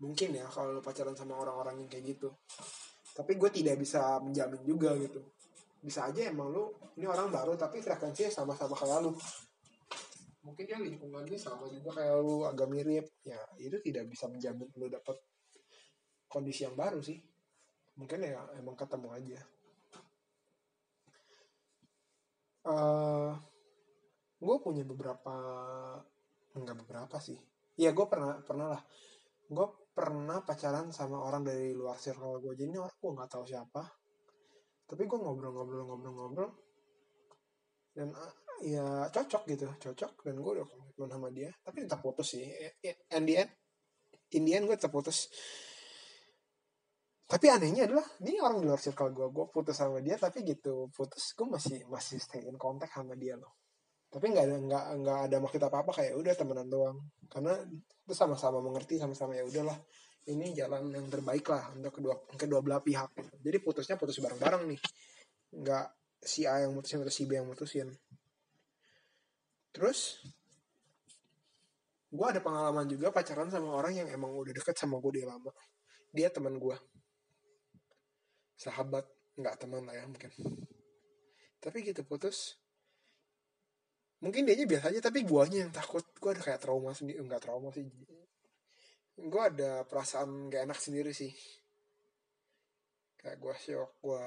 Mungkin ya kalau lo pacaran sama orang-orang yang kayak gitu. Tapi gue tidak bisa menjamin juga gitu. Bisa aja emang lo ini orang baru tapi frekuensinya sama-sama kayak lo mungkin ya lingkungannya sama juga kayak lu agak mirip. Ya itu tidak bisa menjamin lu dapat kondisi yang baru sih. Mungkin ya emang ketemu aja. Uh, eh, gue punya beberapa enggak beberapa sih. Ya gue pernah pernah lah. Gue pernah pacaran sama orang dari luar circle gue jadi orang gue nggak tahu siapa. Tapi gue ngobrol-ngobrol-ngobrol-ngobrol dan ya cocok gitu cocok. Dan gue udah komitmen sama dia. Tapi tetap putus sih. And the end in the end gue tetap putus tapi anehnya adalah ini orang di luar circle gue gue putus sama dia tapi gitu putus gue masih masih stay in contact sama dia loh. Tapi nggak ada nggak nggak ada maksud apa apa kayak udah temenan doang. Karena itu sama-sama mengerti sama-sama ya udahlah ini jalan yang terbaik lah untuk kedua kedua belah pihak. Jadi putusnya putus bareng-bareng nih. Nggak si A yang mutusin atau si B yang mutusin. Terus gue ada pengalaman juga pacaran sama orang yang emang udah deket sama gue dia lama. Dia teman gue sahabat nggak teman lah ya mungkin. Tapi gitu putus. Mungkin dia biasa aja tapi guanya yang takut. Gue ada kayak trauma sendiri enggak trauma sih. Gue ada perasaan gak enak sendiri sih. Kayak gue shock gue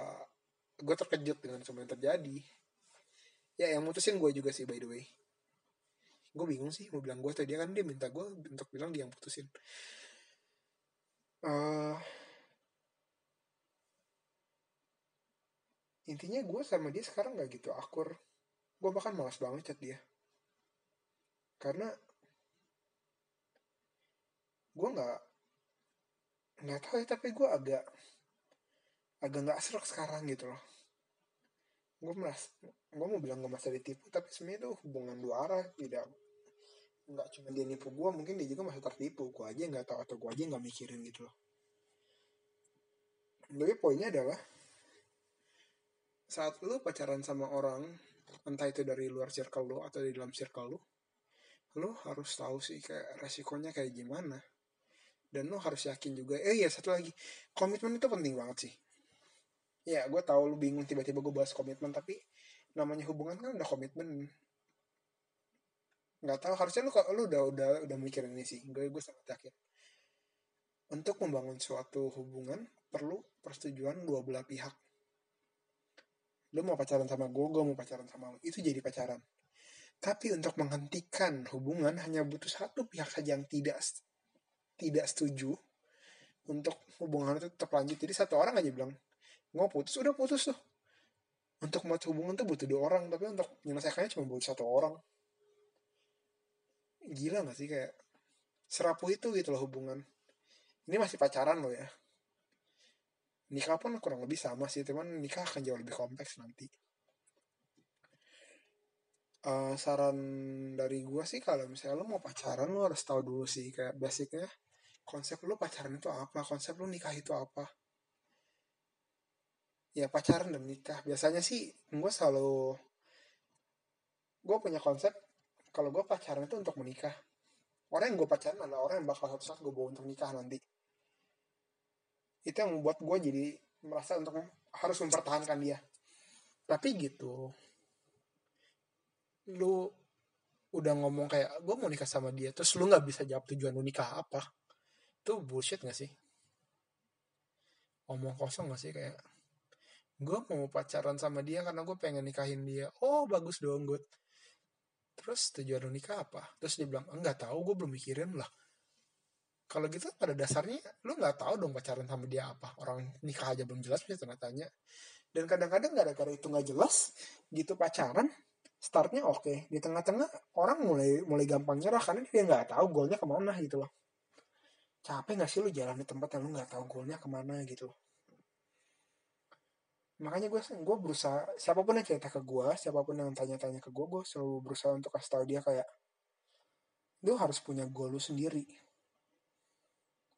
gue terkejut dengan semua yang terjadi. Ya yang mutusin gue juga sih by the way. Gue bingung sih mau bilang gue atau dia kan dia minta gue untuk bilang dia yang putusin. Uh, intinya gue sama dia sekarang nggak gitu akur. Gue bahkan malas banget chat dia. Karena gue nggak nggak tahu ya tapi gue agak agak nggak serak sekarang gitu loh. Gue merasa gue mau bilang gue masa ditipu tapi sebenarnya itu hubungan dua arah tidak nggak cuma dia nipu gue mungkin dia juga masih tertipu. Gue aja nggak tahu atau gue aja nggak mikirin gitu loh. Tapi poinnya adalah saat lu pacaran sama orang entah itu dari luar circle lu atau di dalam circle lu lu harus tahu sih kayak resikonya kayak gimana. Dan lu harus yakin juga eh ya satu lagi komitmen itu penting banget sih. Ya gue tahu lu bingung tiba-tiba gue bahas komitmen tapi namanya hubungan kan udah komitmen. Nggak tahu harusnya lu lu udah udah udah mikir ini sih gue gue sangat yakin. Untuk membangun suatu hubungan perlu persetujuan dua belah pihak lu mau pacaran sama gue gue mau pacaran sama lu. Itu jadi pacaran. Tapi untuk menghentikan hubungan hanya butuh satu pihak saja yang tidak tidak setuju untuk hubungan itu tetap lanjut. Jadi satu orang aja bilang nggak putus. Udah putus tuh. Untuk mau hubungan tuh butuh dua orang tapi untuk menyelesaikannya cuma butuh satu orang. Gila gak sih kayak serapu itu gitu loh hubungan. Ini masih pacaran loh ya nikah pun kurang lebih sama sih cuman nikah akan jauh lebih kompleks nanti. Uh, saran dari gue sih kalau misalnya lo mau pacaran lo harus tahu dulu sih kayak basicnya konsep lo pacaran itu apa konsep lo nikah itu apa. Ya pacaran dan nikah. Biasanya sih gue selalu gue punya konsep kalau gue pacaran itu untuk menikah. Orang yang gue pacaran adalah orang yang bakal satu saat gue bawa untuk nikah nanti itu yang membuat gue jadi merasa untuk harus mempertahankan dia. Tapi gitu lu udah ngomong kayak gue mau nikah sama dia terus lu nggak bisa jawab tujuan lu nikah apa itu bullshit gak sih? Omong kosong gak sih? Kayak gue mau pacaran sama dia karena gue pengen nikahin dia. Oh bagus dong gue terus tujuan nikah apa? Terus dia bilang enggak tahu gue belum mikirin lah kalau gitu pada dasarnya lu nggak tahu dong pacaran sama dia apa. Orang nikah aja belum jelas bisa tanya tanya. Dan kadang-kadang gara-gara itu nggak jelas gitu pacaran startnya oke. Okay. di tengah-tengah orang mulai mulai gampang nyerah karena dia nggak tahu golnya ke mana gitu loh. Capek nggak sih lu jalan di tempat yang lu nggak tahu golnya ke mana gitu makanya gue gue berusaha siapa pun yang cerita ke gue siapa pun yang tanya-tanya ke gue gue selalu berusaha untuk kasih tahu dia kayak lu harus punya goal lu sendiri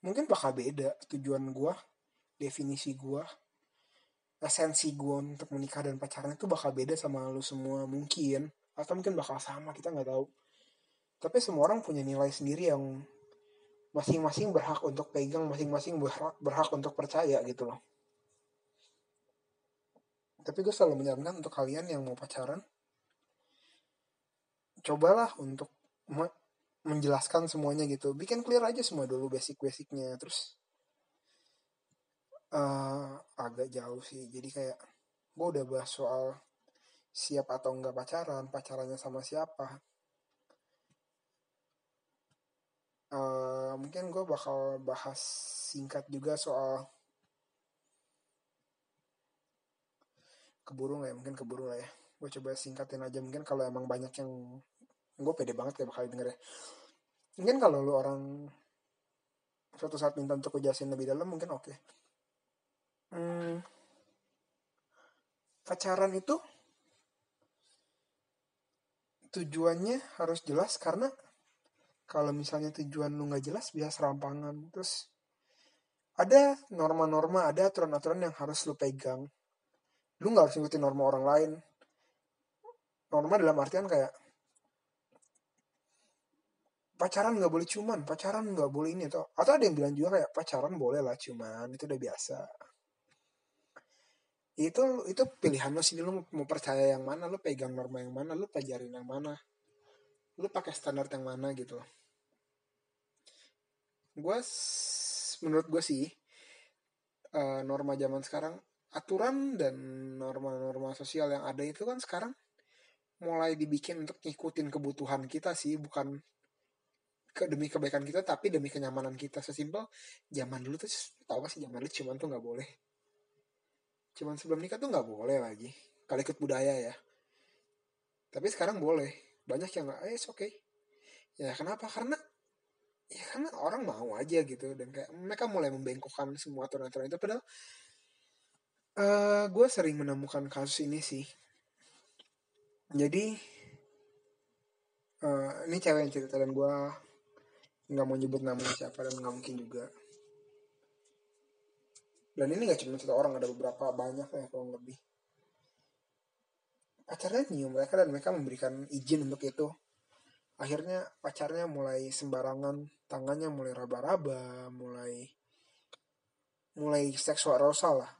mungkin bakal beda tujuan gue definisi gue esensi gue untuk menikah dan pacaran itu bakal beda sama lu semua mungkin atau mungkin bakal sama kita nggak tahu. Tapi semua orang punya nilai sendiri yang masing-masing berhak untuk pegang masing-masing berhak berhak untuk percaya gitu loh. Tapi gue selalu menyarankan untuk kalian yang mau pacaran cobalah untuk menjelaskan semuanya gitu. Bikin clear aja semua dulu basic-basicnya. Terus uh, agak jauh sih. Jadi kayak gue udah bahas soal siap atau enggak pacaran pacarannya sama siapa. Uh, mungkin gue bakal bahas singkat juga soal keburu nggak ya? Mungkin keburu lah ya? Gue coba singkatin aja. Mungkin kalau emang banyak yang gue pede banget kayak bakal denger ya. Mungkin kalau lu orang suatu saat minta untuk kejelasin lebih dalam mungkin oke. Okay. hmm, pacaran itu tujuannya harus jelas karena kalau misalnya tujuan lu nggak jelas bisa serampangan terus ada norma-norma ada aturan-aturan yang harus lu pegang. Lu nggak harus ngikutin norma orang lain. Norma dalam artian kayak pacaran nggak boleh cuman pacaran nggak boleh ini atau atau ada yang bilang juga kayak pacaran boleh lah cuman itu udah biasa. Itu itu pilihan lo sih lo mau percaya yang mana lo pegang norma yang mana lo pelajarin yang mana lo pakai standar yang mana gitu gue menurut gue sih uh, norma zaman sekarang aturan dan norma-norma sosial yang ada itu kan sekarang mulai dibikin untuk ngikutin kebutuhan kita sih bukan ke demi kebaikan kita tapi demi kenyamanan kita. Sesimpel zaman dulu tuh tau gak sih zaman dulu cuman tuh nggak boleh. Cuman sebelum nikah tuh nggak boleh lagi. Kalau ikut budaya ya. Tapi sekarang boleh. Banyak yang nggak eh oke okay. ya kenapa? Karena ya karena orang mau aja gitu. Dan kayak mereka mulai membengkokkan semua aturan-aturan itu. Padahal uh, eh, gue sering menemukan kasus ini sih. Jadi uh, ini cewek yang cerita dan gue nggak mau nyebut namanya siapa dan nggak mungkin juga. Dan ini gak cuma satu orang ada beberapa banyak ya kalau lebih. Pacarnya nyium mereka dan mereka memberikan izin untuk itu. Akhirnya pacarnya mulai sembarangan tangannya mulai raba-raba mulai mulai seksual arousal lah.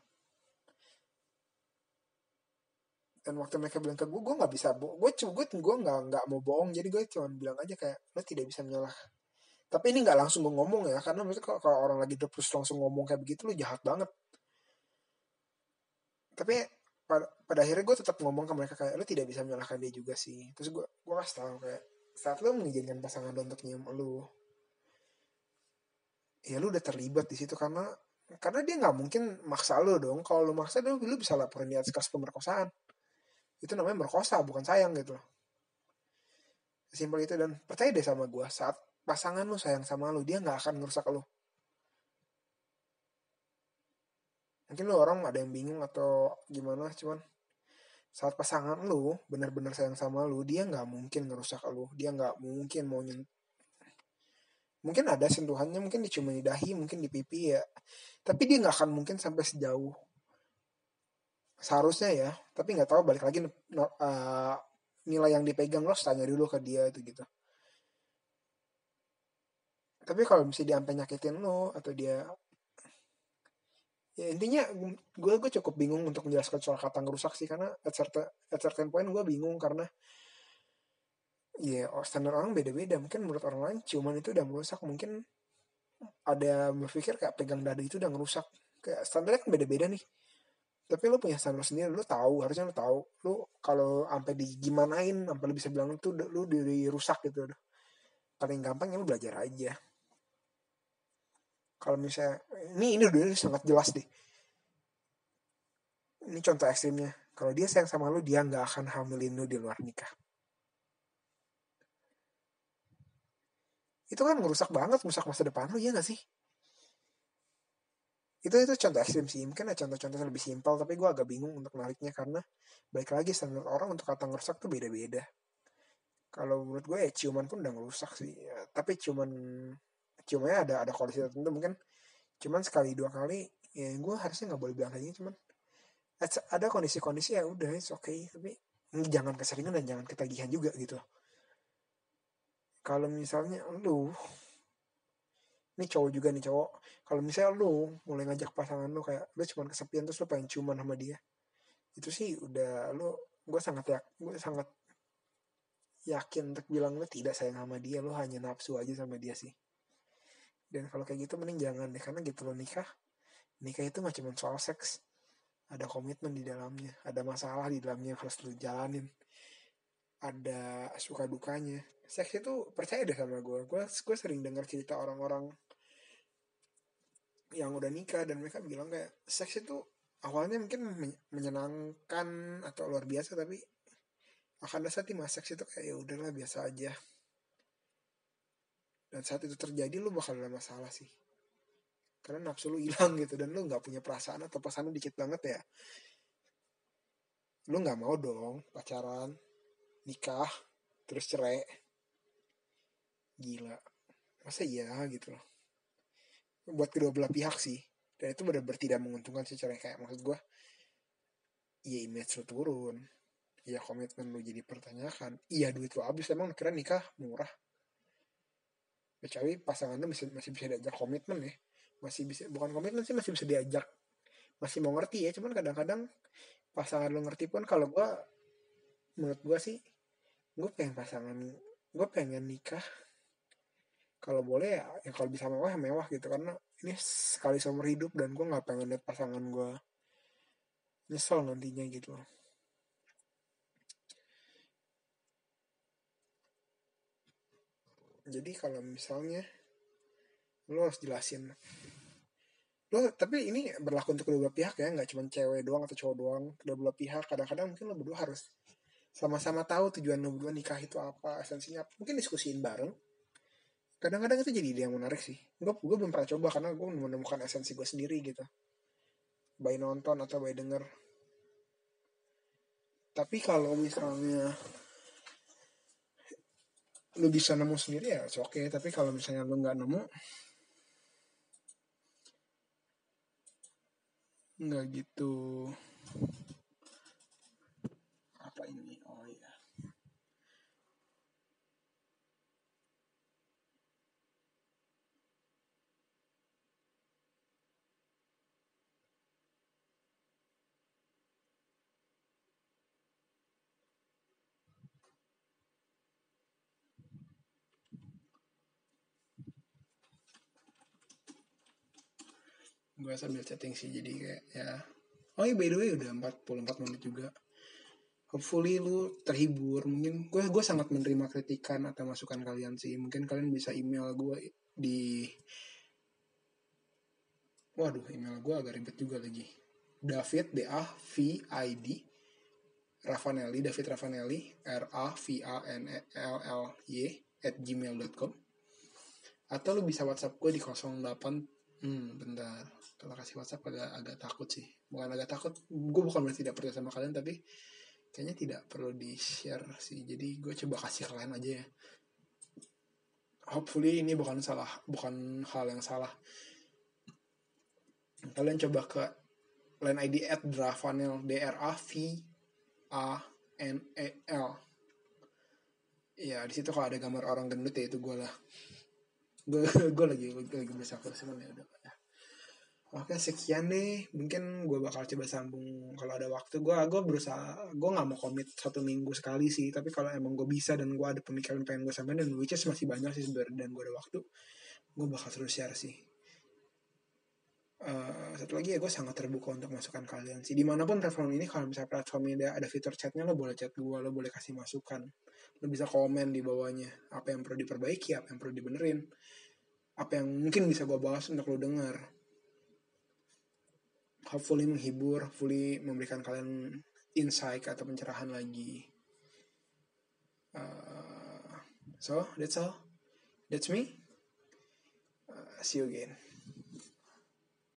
Dan waktu mereka bilang ke gue gue nggak bisa gue gue gue nggak nggak mau bohong. Jadi gue cuma bilang aja kayak lo tidak bisa menyalah tapi ini nggak langsung ngomong ya karena maksudnya kalau, orang lagi terus langsung ngomong kayak begitu lo jahat banget. Tapi pada, pada akhirnya gue tetap ngomong ke mereka kayak lo tidak bisa menyalahkan dia juga sih. Terus gue gue kasih tahu kayak saat lo mengizinkan pasangan lo untuk nyium lo ya lu udah terlibat di situ karena karena dia nggak mungkin maksa lu dong. Kalau lu maksa lu, lu bisa laporin di atas kasus pemerkosaan. Itu namanya merkosa bukan sayang gitu loh. Simpel itu dan percaya deh sama gue saat pasangan lu sayang sama lu dia nggak akan ngerusak lu. Mungkin lu orang ada yang bingung atau gimana cuman saat pasangan lu benar-benar sayang sama lu dia nggak mungkin ngerusak lu. Dia nggak mungkin mau nyent mungkin ada sentuhannya mungkin dicium di dahi mungkin di pipi ya. Tapi dia nggak akan mungkin sampai sejauh seharusnya ya. Tapi nggak tahu balik lagi uh, nilai yang dipegang lo tanya dulu ke dia itu gitu tapi kalau misalnya dia sampai nyakitin lo atau dia ya intinya gue gue cukup bingung untuk menjelaskan soal kata ngerusak sih. Karena at certain, at certain point gue bingung karena ya yeah, standar orang beda-beda. Mungkin menurut orang lain cuman itu udah merusak. Mungkin ada berpikir kayak pegang dada itu udah ngerusak. Kayak standarnya kan beda-beda nih. Tapi lo punya standar sendiri lo tahu harusnya lo tahu. Lo kalau sampai digimanain sampai lo bisa bilang itu lo diri rusak gitu. Paling gampang ya lo belajar aja kalau misalnya ini ini udah sangat jelas deh. Ini contoh ekstrimnya. Kalau dia sayang sama lu dia nggak akan hamilin lu di luar nikah. Itu kan merusak banget merusak masa depan lu ya gak sih? Itu itu contoh ekstrim sih. Mungkin ada contoh-contoh lebih simpel tapi gue agak bingung untuk nariknya karena baik lagi standar orang untuk kata ngerusak tuh beda-beda. Kalau menurut gue ya ciuman pun udah ngerusak sih. Ya, tapi ciuman cuma ya ada ada kondisi tertentu mungkin. Cuman sekali dua kali ya gue harusnya nggak boleh bilang kayak gini cuman ada kondisi-kondisi ya udah oke okay tapi jangan keseringan dan jangan ketagihan juga gitu. Kalau misalnya lu ini cowok juga nih cowok. Kalau misalnya lu mulai ngajak pasangan lu kayak lu cuma kesepian terus lu pengen cuman sama dia itu sih udah lu gue sangat ya gue sangat yakin untuk bilang lu tidak sayang sama dia lu hanya nafsu aja sama dia sih dan kalau kayak gitu mending jangan deh karena gitu loh nikah. Nikah itu gak cuma soal seks. Ada komitmen di dalamnya ada masalah di dalamnya yang harus lu jalanin. Ada suka dukanya. Seks itu percaya deh sama gue gue gue sering dengar cerita orang-orang yang udah nikah dan mereka bilang kayak seks itu awalnya mungkin menyenangkan atau luar biasa tapi akan dasar masa seks itu kayak ya udahlah biasa aja dan saat itu terjadi lu bakal ada masalah sih. Karena nafsu lu hilang gitu dan lu nggak punya perasaan atau pasangan dikit banget ya. Lu nggak mau dong pacaran nikah terus cerai. Gila. Masa iya gitu loh. Buat kedua belah pihak sih. Dan itu benar-benar tidak menguntungkan secara kayak maksud gue iya image lu turun. Iya komitmen lu jadi pertanyakan. Iya duit lu habis. Emang kira nikah murah kecuali pasangan lu masih, masih bisa diajak komitmen ya. Masih bisa bukan komitmen sih masih bisa diajak. Masih mau ngerti ya cuman kadang-kadang pasangan lu ngerti pun kalau gue menurut gue sih gue pengen pasangan gue pengen nikah. Kalau boleh ya, ya kalau bisa mewah mewah gitu. Karena ini sekali seumur hidup dan gue nggak pengen lihat pasangan gue nyesel nantinya gitu loh jadi kalau misalnya lo harus jelasin. Lo tapi ini berlaku untuk kedua pihak ya nggak cuma cewek doang atau cowok doang kedua belah pihak. Kadang-kadang mungkin lo berdua harus sama-sama tahu tujuan lo berdua nikah itu apa esensinya mungkin diskusiin bareng. Kadang-kadang itu jadi ide yang menarik sih. Gue gue belum pernah coba karena gue menemukan esensi gue sendiri gitu. By nonton atau by denger. Tapi kalau misalnya lu bisa nemu sendiri ya oke okay. tapi kalau misalnya lu nggak nemu nggak gitu apa ini oh iya gue sambil chatting sih jadi kayak ya. Oh iya by the way udah 44 menit juga. Hopefully lu terhibur. Mungkin gue gue sangat menerima kritikan atau masukan kalian sih. Mungkin kalian bisa email gue di waduh email gue agak ribet juga lagi. David D A V I D Ravanelli David Ravanelli R A V A N E L L Y at gmail.com atau lu bisa WhatsApp gue di 08 hmm bentar. Kasih WhatsApp agak agak takut sih. Bukan agak takut gue bukan berarti tidak percaya sama kalian tapi kayaknya tidak perlu di share sih. Jadi gue coba kasih kalian aja ya. Hopefully ini bukan salah bukan hal yang salah. Kalian coba ke line ID at Dravanel D R A V A N E L. Ya di situ kalau ada gambar orang gendut ya itu gue lah gue <laughs> gue lagi gue lagi berusaha cuman ya udah ya. oke sekian deh. Mungkin gue bakal coba sambung kalau ada waktu. Gue gue berusaha gue nggak mau komit satu minggu sekali sih. Tapi kalau emang gue bisa dan gue ada pemikiran pengen gue sampaikan dan which is masih banyak sih sebenarnya dan gue ada waktu gue bakal terus share sih Uh, satu lagi ya gue sangat terbuka untuk masukan kalian sih. Di mana pun platform ini kalau misalnya platform ini ada, ada fitur chatnya lo boleh chat gue lo boleh kasih masukan. Lo bisa komen di bawahnya. Apa yang perlu diperbaiki apa yang perlu dibenerin. Apa yang mungkin bisa gue bahas untuk lo dengar hopefully menghibur hopefully memberikan kalian insight atau pencerahan lagi. Uh, so that's all. That's me. Uh, see you again